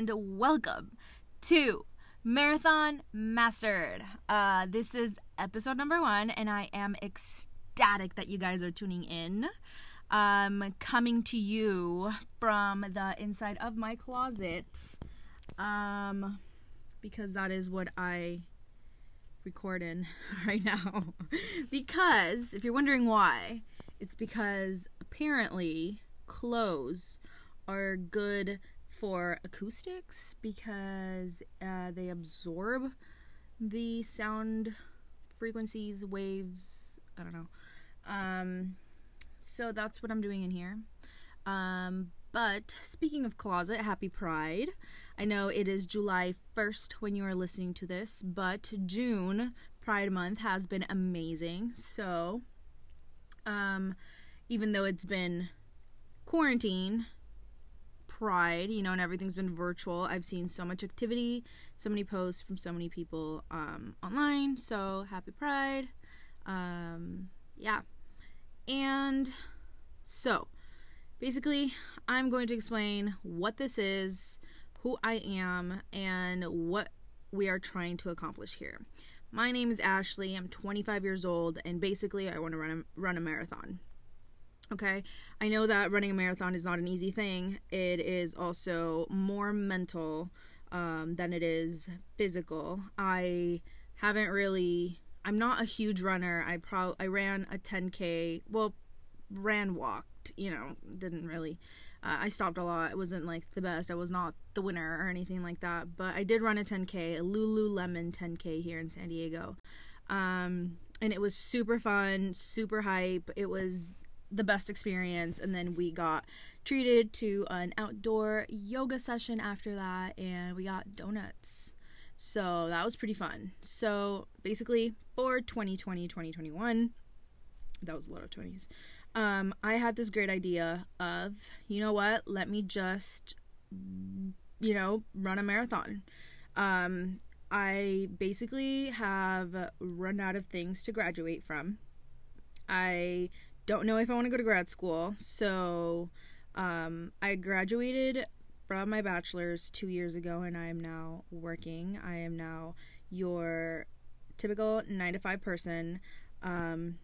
and welcome to Marathon Mastered. Uh, this is episode number one, and I am ecstatic that you guys are tuning in. Um, coming to you from the inside of my closet, um, because that is what I record in right now. because if you're wondering why, it's because apparently clothes are good for acoustics because uh, they absorb the sound frequencies, waves. I don't know. Um, so that's what I'm doing in here. Um, but speaking of closet, happy Pride. I know it is July 1st when you are listening to this, but June, Pride Month, has been amazing. So, um, even though it's been quarantine, Pride, you know, and everything's been virtual, I've seen so much activity, so many posts from so many people um, online. So, happy Pride. Um, yeah. And so, basically, I'm going to explain what this is, who I am, and what we are trying to accomplish here. My name is Ashley. I'm 25 years old, and basically, I want to run a, run a marathon. Okay, I know that running a marathon is not an easy thing. It is also more mental um, than it is physical. I haven't really. I'm not a huge runner. I pro I ran a 10k. Well, ran walked. You know, didn't really. Uh, I stopped a lot. It wasn't like the best. I was not the winner or anything like that. But I did run a 10k, a Lululemon 10k here in San Diego. Um, and it was super fun, super hype. It was the best experience and then we got treated to an outdoor yoga session after that and we got donuts. So that was pretty fun. So basically for 2020 2021 that was a lot of 20s um, i had this great idea of you know what let me just you know run a marathon. Um, i basically have run out of things to graduate from. I don't know if I want to go to grad school. So um, I graduated from my bachelor's two years ago and I am now working. I am now your typical nine to five person. Um,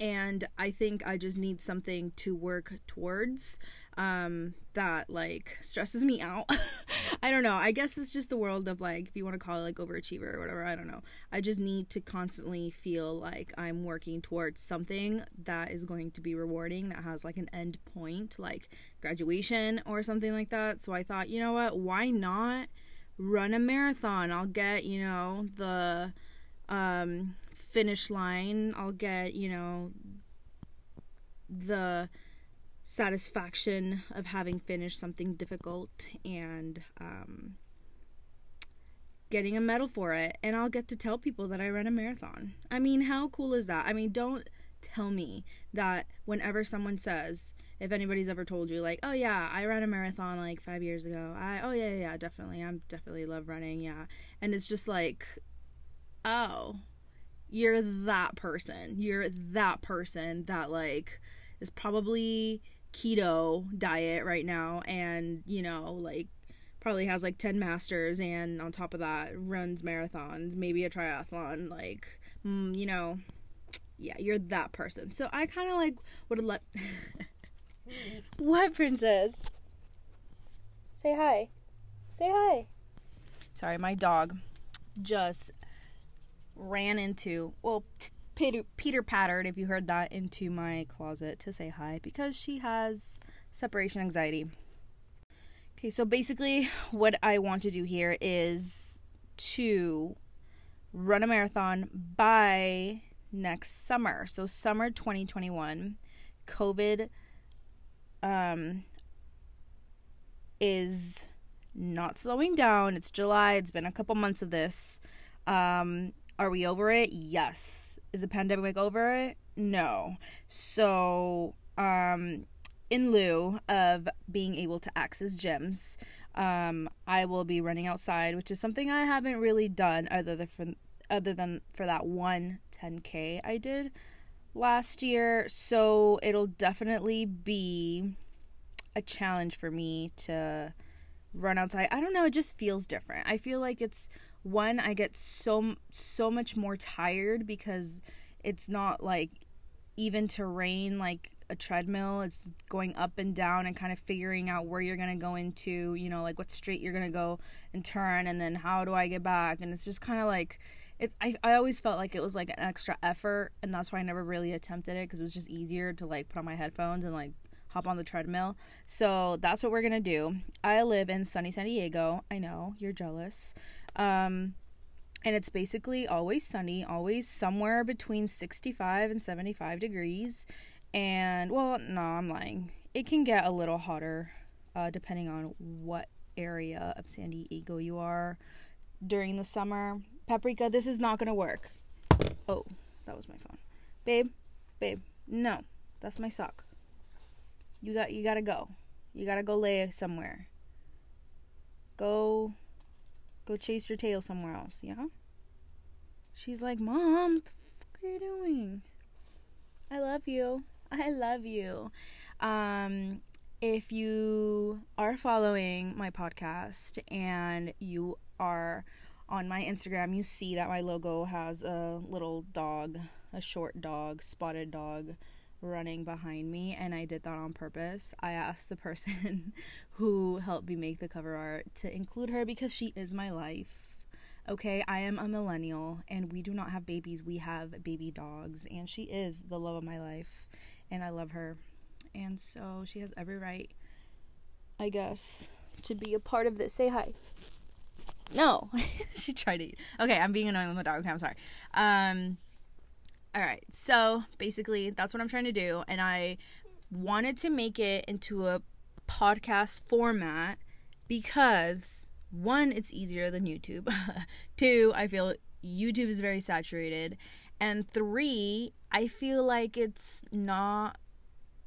and I think I just need something to work towards um, that like stresses me out. I don't know. I guess it's just the world of like, if you want to call it like overachiever or whatever, I don't know. I just need to constantly feel like I'm working towards something that is going to be rewarding, that has like an end point, like graduation or something like that. So I thought, you know what? Why not run a marathon? I'll get, you know, the um, finish line. I'll get, you know, the satisfaction of having finished something difficult and um, getting a medal for it. And I'll get to tell people that I ran a marathon. I mean, how cool is that? I mean, don't tell me that whenever someone says, if anybody's ever told you, like, oh yeah, I ran a marathon like five years ago. I, oh yeah, yeah, definitely. I'm definitely love running. Yeah. And it's just like, oh, you're that person. You're that person that like is probably keto diet right now and you know like probably has like 10 masters and on top of that runs marathons maybe a triathlon like mm, you know yeah you're that person. So i kind of like would have let what princess? Say hi. Say hi. Sorry my dog just ran into well Peter, Peter pattered, if you heard that, into my closet to say hi because she has separation anxiety. Okay, so basically, what I want to do here is to run a marathon by next summer. So, summer 2021, COVID um, is not slowing down. It's July, it's been a couple months of this. Um, are we over it? Yes. Is the pandemic over it? No. So, um, in lieu of being able to access gyms, um, I will be running outside, which is something I haven't really done other than for, other than for that one 10k I did last year. So it'll definitely be a challenge for me to run outside. I don't know, it just feels different. I feel like it's one I get so so much more tired because it's not like even terrain like a treadmill. It's going up and down and kind of figuring out where you're going to go into, you know, like what street you're going to go and turn and then how do I get back? And it's just kind of like it I, I always felt like it was like an extra effort and that's why I never really attempted it because it was just easier to like put on my headphones and like hop on the treadmill. So that's what we're gonna do. I live in sunny San Diego. I know you're jealous. Um, and it's basically always sunny, always somewhere between 65 and 75 degrees. And well, no, I'm lying. It can get a little hotter uh, depending on what area of San Diego you are during the summer. Paprika, this is not gonna work. Oh, that was my phone. Babe, babe, no, that's my sock. You got you gotta go. You gotta go lay somewhere. Go go chase your tail somewhere else, yeah? She's like, Mom, what the fuck are you doing? I love you. I love you. Um if you are following my podcast and you are on my Instagram, you see that my logo has a little dog, a short dog, spotted dog running behind me and I did that on purpose. I asked the person who helped me make the cover art to include her because she is my life. Okay, I am a millennial and we do not have babies, we have baby dogs and she is the love of my life and I love her. And so she has every right I guess to be a part of this. Say hi. No. she tried to. Okay, I'm being annoying with my dog. Okay, I'm sorry. Um all right. So basically, that's what I'm trying to do. And I wanted to make it into a podcast format because one, it's easier than YouTube. Two, I feel YouTube is very saturated. And three, I feel like it's not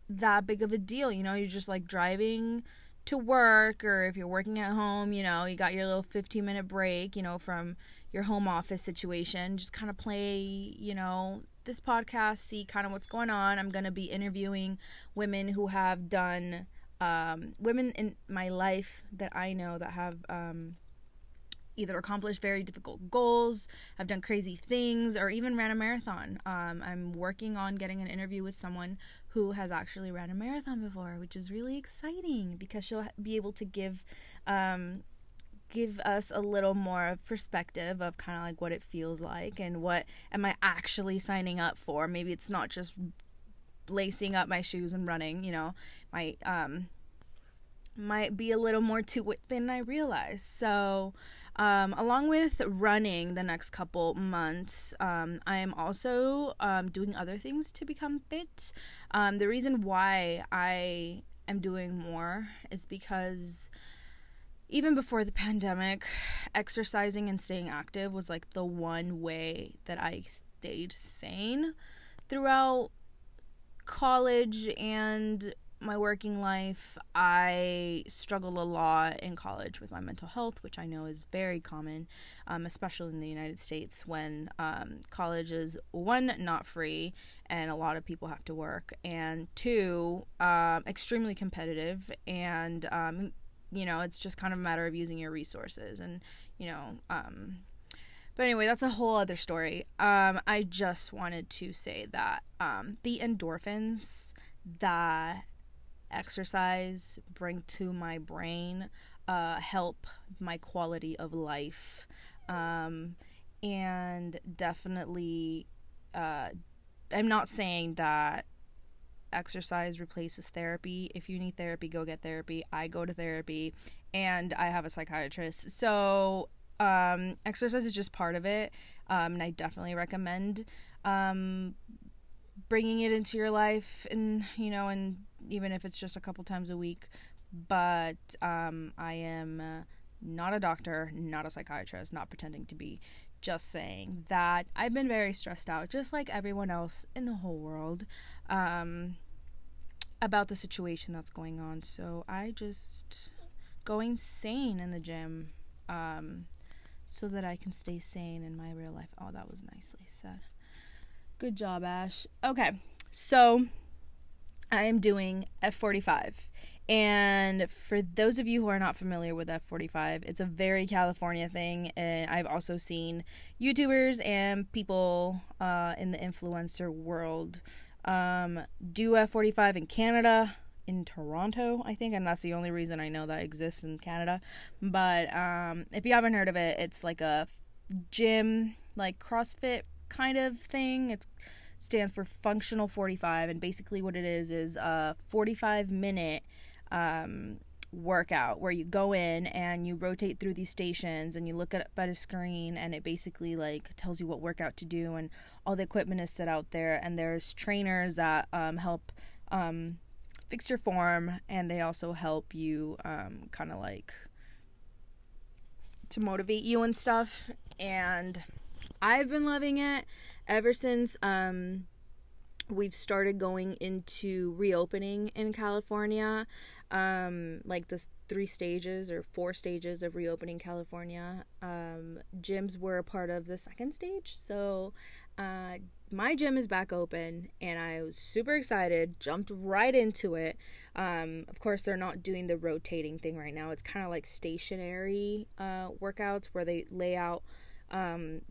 that big of a deal. You know, you're just like driving to work, or if you're working at home, you know, you got your little 15 minute break, you know, from your home office situation. Just kind of play, you know, this podcast, see kind of what's going on. I'm going to be interviewing women who have done, um, women in my life that I know that have um, either accomplished very difficult goals, have done crazy things, or even ran a marathon. Um, I'm working on getting an interview with someone who has actually ran a marathon before, which is really exciting because she'll be able to give um, give us a little more perspective of kind of like what it feels like and what am I actually signing up for. Maybe it's not just lacing up my shoes and running, you know, might um might be a little more to it than I realize. So, um, along with running the next couple months, um, I am also um, doing other things to become fit. Um, the reason why I am doing more is because even before the pandemic, exercising and staying active was like the one way that I stayed sane throughout college and my working life. I struggled a lot in college with my mental health, which I know is very common, um, especially in the United States when um, college is one, not free, and a lot of people have to work, and two, um, extremely competitive and um, you know, it's just kind of a matter of using your resources and, you know, um, but anyway, that's a whole other story. Um, I just wanted to say that um, the endorphins that exercise bring to my brain uh, help my quality of life. Um, and definitely, uh, I'm not saying that exercise replaces therapy. If you need therapy, go get therapy. I go to therapy and I have a psychiatrist. So, um, exercise is just part of it. Um, and I definitely recommend um, bringing it into your life and, you know, and even if it's just a couple times a week. But um, I am not a doctor, not a psychiatrist, not pretending to be just saying that I've been very stressed out, just like everyone else in the whole world. Um, about the situation that's going on. So I just go insane in the gym um, so that I can stay sane in my real life. Oh, that was nicely said. Good job, Ash. Okay, so I am doing F45. And for those of you who are not familiar with F45, it's a very California thing. And I've also seen YouTubers and people uh, in the influencer world um, do F45 in Canada, in Toronto, I think, and that's the only reason I know that exists in Canada. But um, if you haven't heard of it, it's like a gym, like CrossFit kind of thing. It stands for Functional 45, and basically what it is is a 45 minute um, workout where you go in and you rotate through these stations and you look at, at a screen and it basically like tells you what workout to do and all the equipment is set out there. And there's trainers that um, help um, fix your form and they also help you um, kind of like to motivate you and stuff. And i've been loving it ever since um, we've started going into reopening in California, um, like the three stages or four stages of reopening California. Um, gyms were a part of the second stage, so uh, my gym is back open, and I was super excited. Jumped right into it. Um, of course, they're not doing the rotating thing right now. It's kind of like stationary uh, workouts where they lay out. Um,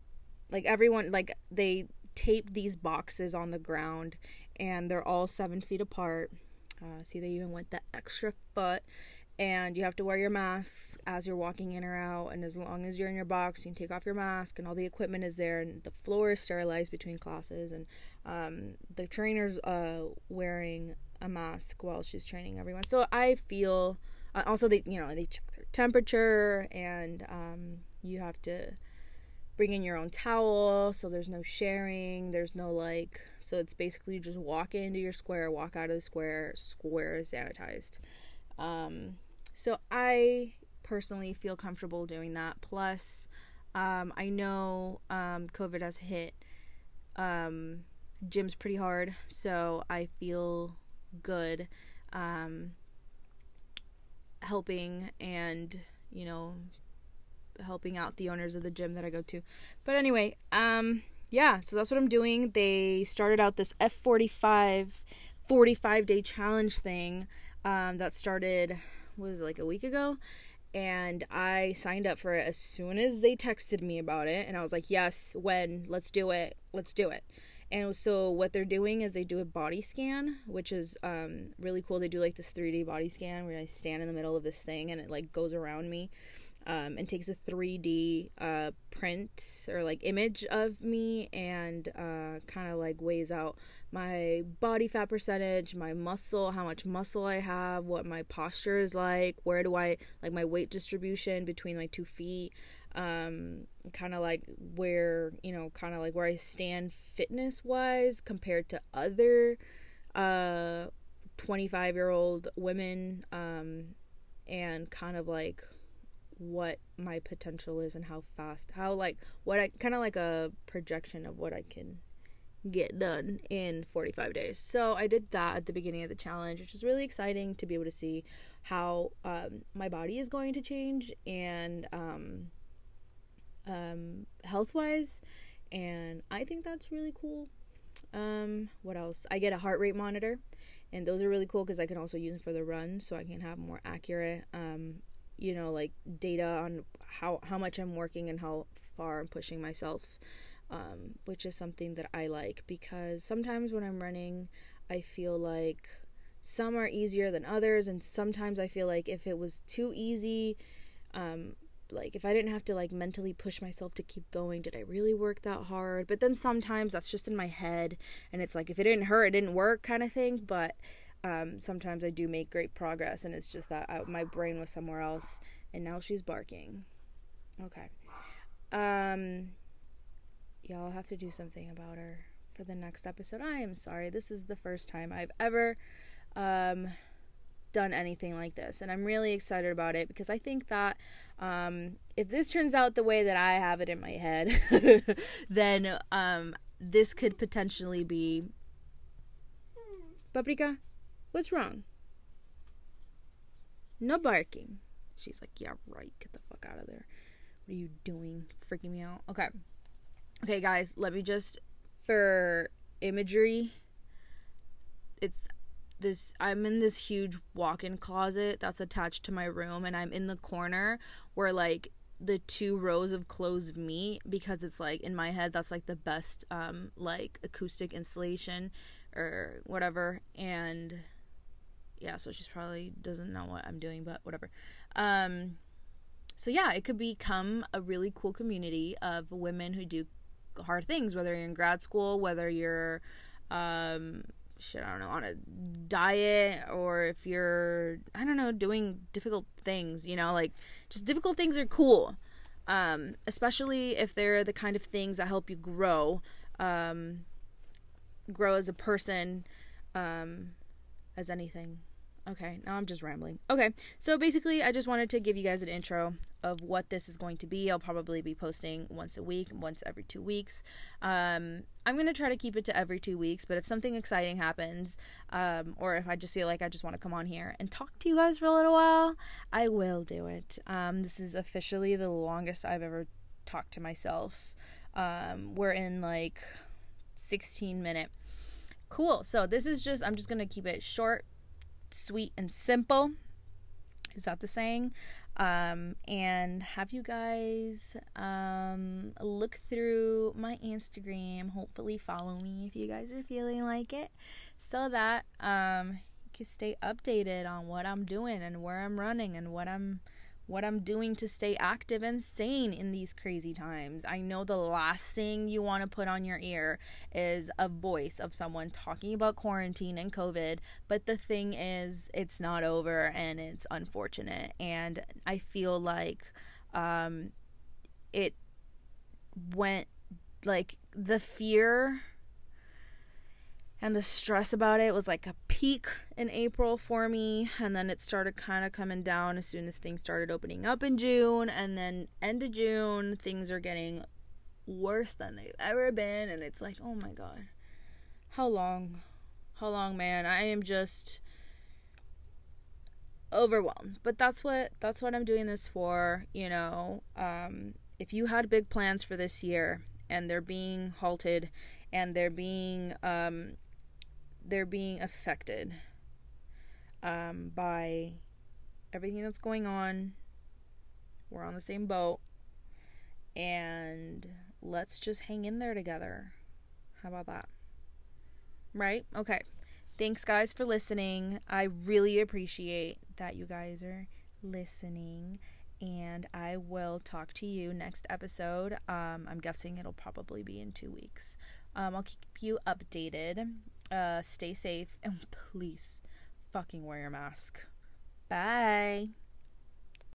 like everyone, like they taped these boxes on the ground and they're all seven feet apart. Uh, see, they even went the extra foot. And you have to wear your masks as you're walking in or out. And as long as you're in your box, you can take off your mask, and all the equipment is there. And the floor is sterilized between classes. And um, the trainer's uh, wearing a mask while she's training everyone. So I feel uh, also they you know they check their temperature, and um, you have to bring in your own towel so there's no sharing there's no like so it's basically just walk into your square walk out of the square square is sanitized. Um, so i personally feel comfortable doing that. Plus um, i know um, covid has hit um, gyms pretty hard so i feel good um, helping and you know helping out the owners of the gym that I go to. But anyway, um yeah, so that's what I'm doing. They started out this F45 45 day challenge thing um, that started was like a week ago and I signed up for it as soon as they texted me about it and I was like, "Yes, when? Let's do it. Let's do it." And so what they're doing is they do a body scan, which is um, really cool. They do like this 3D body scan where I stand in the middle of this thing and it like goes around me um, and takes a 3D uh, print or like image of me and uh, kind of like weighs out my body fat percentage, my muscle, how much muscle I have, what my posture is like, where do I like my weight distribution between my two feet, um, kind of like where you know, kind of like where I stand fitness wise compared to other uh 25 year old women um and kind of like what my potential is and how fast how like what I kind of like a projection of what I can get done in 45 days. So I did that at the beginning of the challenge, which is really exciting to be able to see how um, my body is going to change and um, um, health wise. And I think that's really cool. Um, what else? I get a heart rate monitor, and those are really cool because I can also use them for the run, so I can have more accurate um, you know like data on how how much I'm working and how far I'm pushing myself um, which is something that I like because sometimes when I'm running I feel like some are easier than others and sometimes I feel like if it was too easy um, like if I didn't have to like mentally push myself to keep going, did I really work that hard? But then sometimes that's just in my head and it's like if it didn't hurt, it didn't work kind of thing. But um, sometimes I do make great progress, and it's just that I, my brain was somewhere else, and now she's barking. Okay. Um, y'all have to do something about her for the next episode. I am sorry. This is the first time I've ever um, done anything like this, and I'm really excited about it because I think that um, if this turns out the way that I have it in my head, then um, this could potentially be. Paprika, What's wrong? No barking. She's like, Yeah, right. Get the fuck out of there. What are you doing? Freaking me out. Okay. Okay, guys, let me just, for imagery, it's this I'm in this huge walk-in closet that's attached to my room and I'm in the corner where like the two rows of clothes meet because it's like in my head that's like the best um like acoustic insulation or whatever and yeah so she's probably doesn't know what I'm doing but whatever um so yeah it could become a really cool community of women who do hard things whether you're in grad school whether you're um shit, I don't know, on a diet or if you're, I don't know, doing difficult things, you know, like just difficult things are cool. Um, especially if they're the kind of things that help you grow, um, grow as a person, um, as anything. Okay, now I'm just rambling. Okay, so basically, I just wanted to give you guys an intro of what this is going to be. I'll probably be posting once a week, once every two weeks. Um, I'm going to try to keep it to every two weeks, but if something exciting happens, um, or if I just feel like I just want to come on here and talk to you guys for a little while, I will do it. Um, this is officially the longest I've ever talked to myself. Um, we're in like 16 minute. Cool. So this is just, I'm just going to keep it short, sweet and simple. Is that the saying? Um, and have you guys um, look through my Instagram. Hopefully, follow me if you guys are feeling like it, so that um, you can stay updated on what I'm doing and where I'm running and what I'm what I'm doing to stay active and sane in these crazy times. I know the last thing you want to put on your ear is a voice of someone talking about quarantine and COVID, but the thing is, it's not over and it's unfortunate. And I feel like um, it went like the fear and the stress about it was like a peak in April for me and then it started kind of coming down as soon as things started opening up in June and then end of June things are getting worse than they've ever been and it's like oh my god. How long? How long man? I am just overwhelmed. But that's what that's what I'm doing this for you know? Um if you had big plans for this year and they're being halted and they're being um they're being affected um, by everything that's going on. We're on the same boat. And let's just hang in there together. How about that? Right? Okay. Thanks, guys, for listening. I really appreciate that you guys are listening. And I will talk to you next episode. Um, I'm guessing it'll probably be in two weeks. Um, I'll keep you updated. Uh, stay safe and please fucking wear your mask. Bye.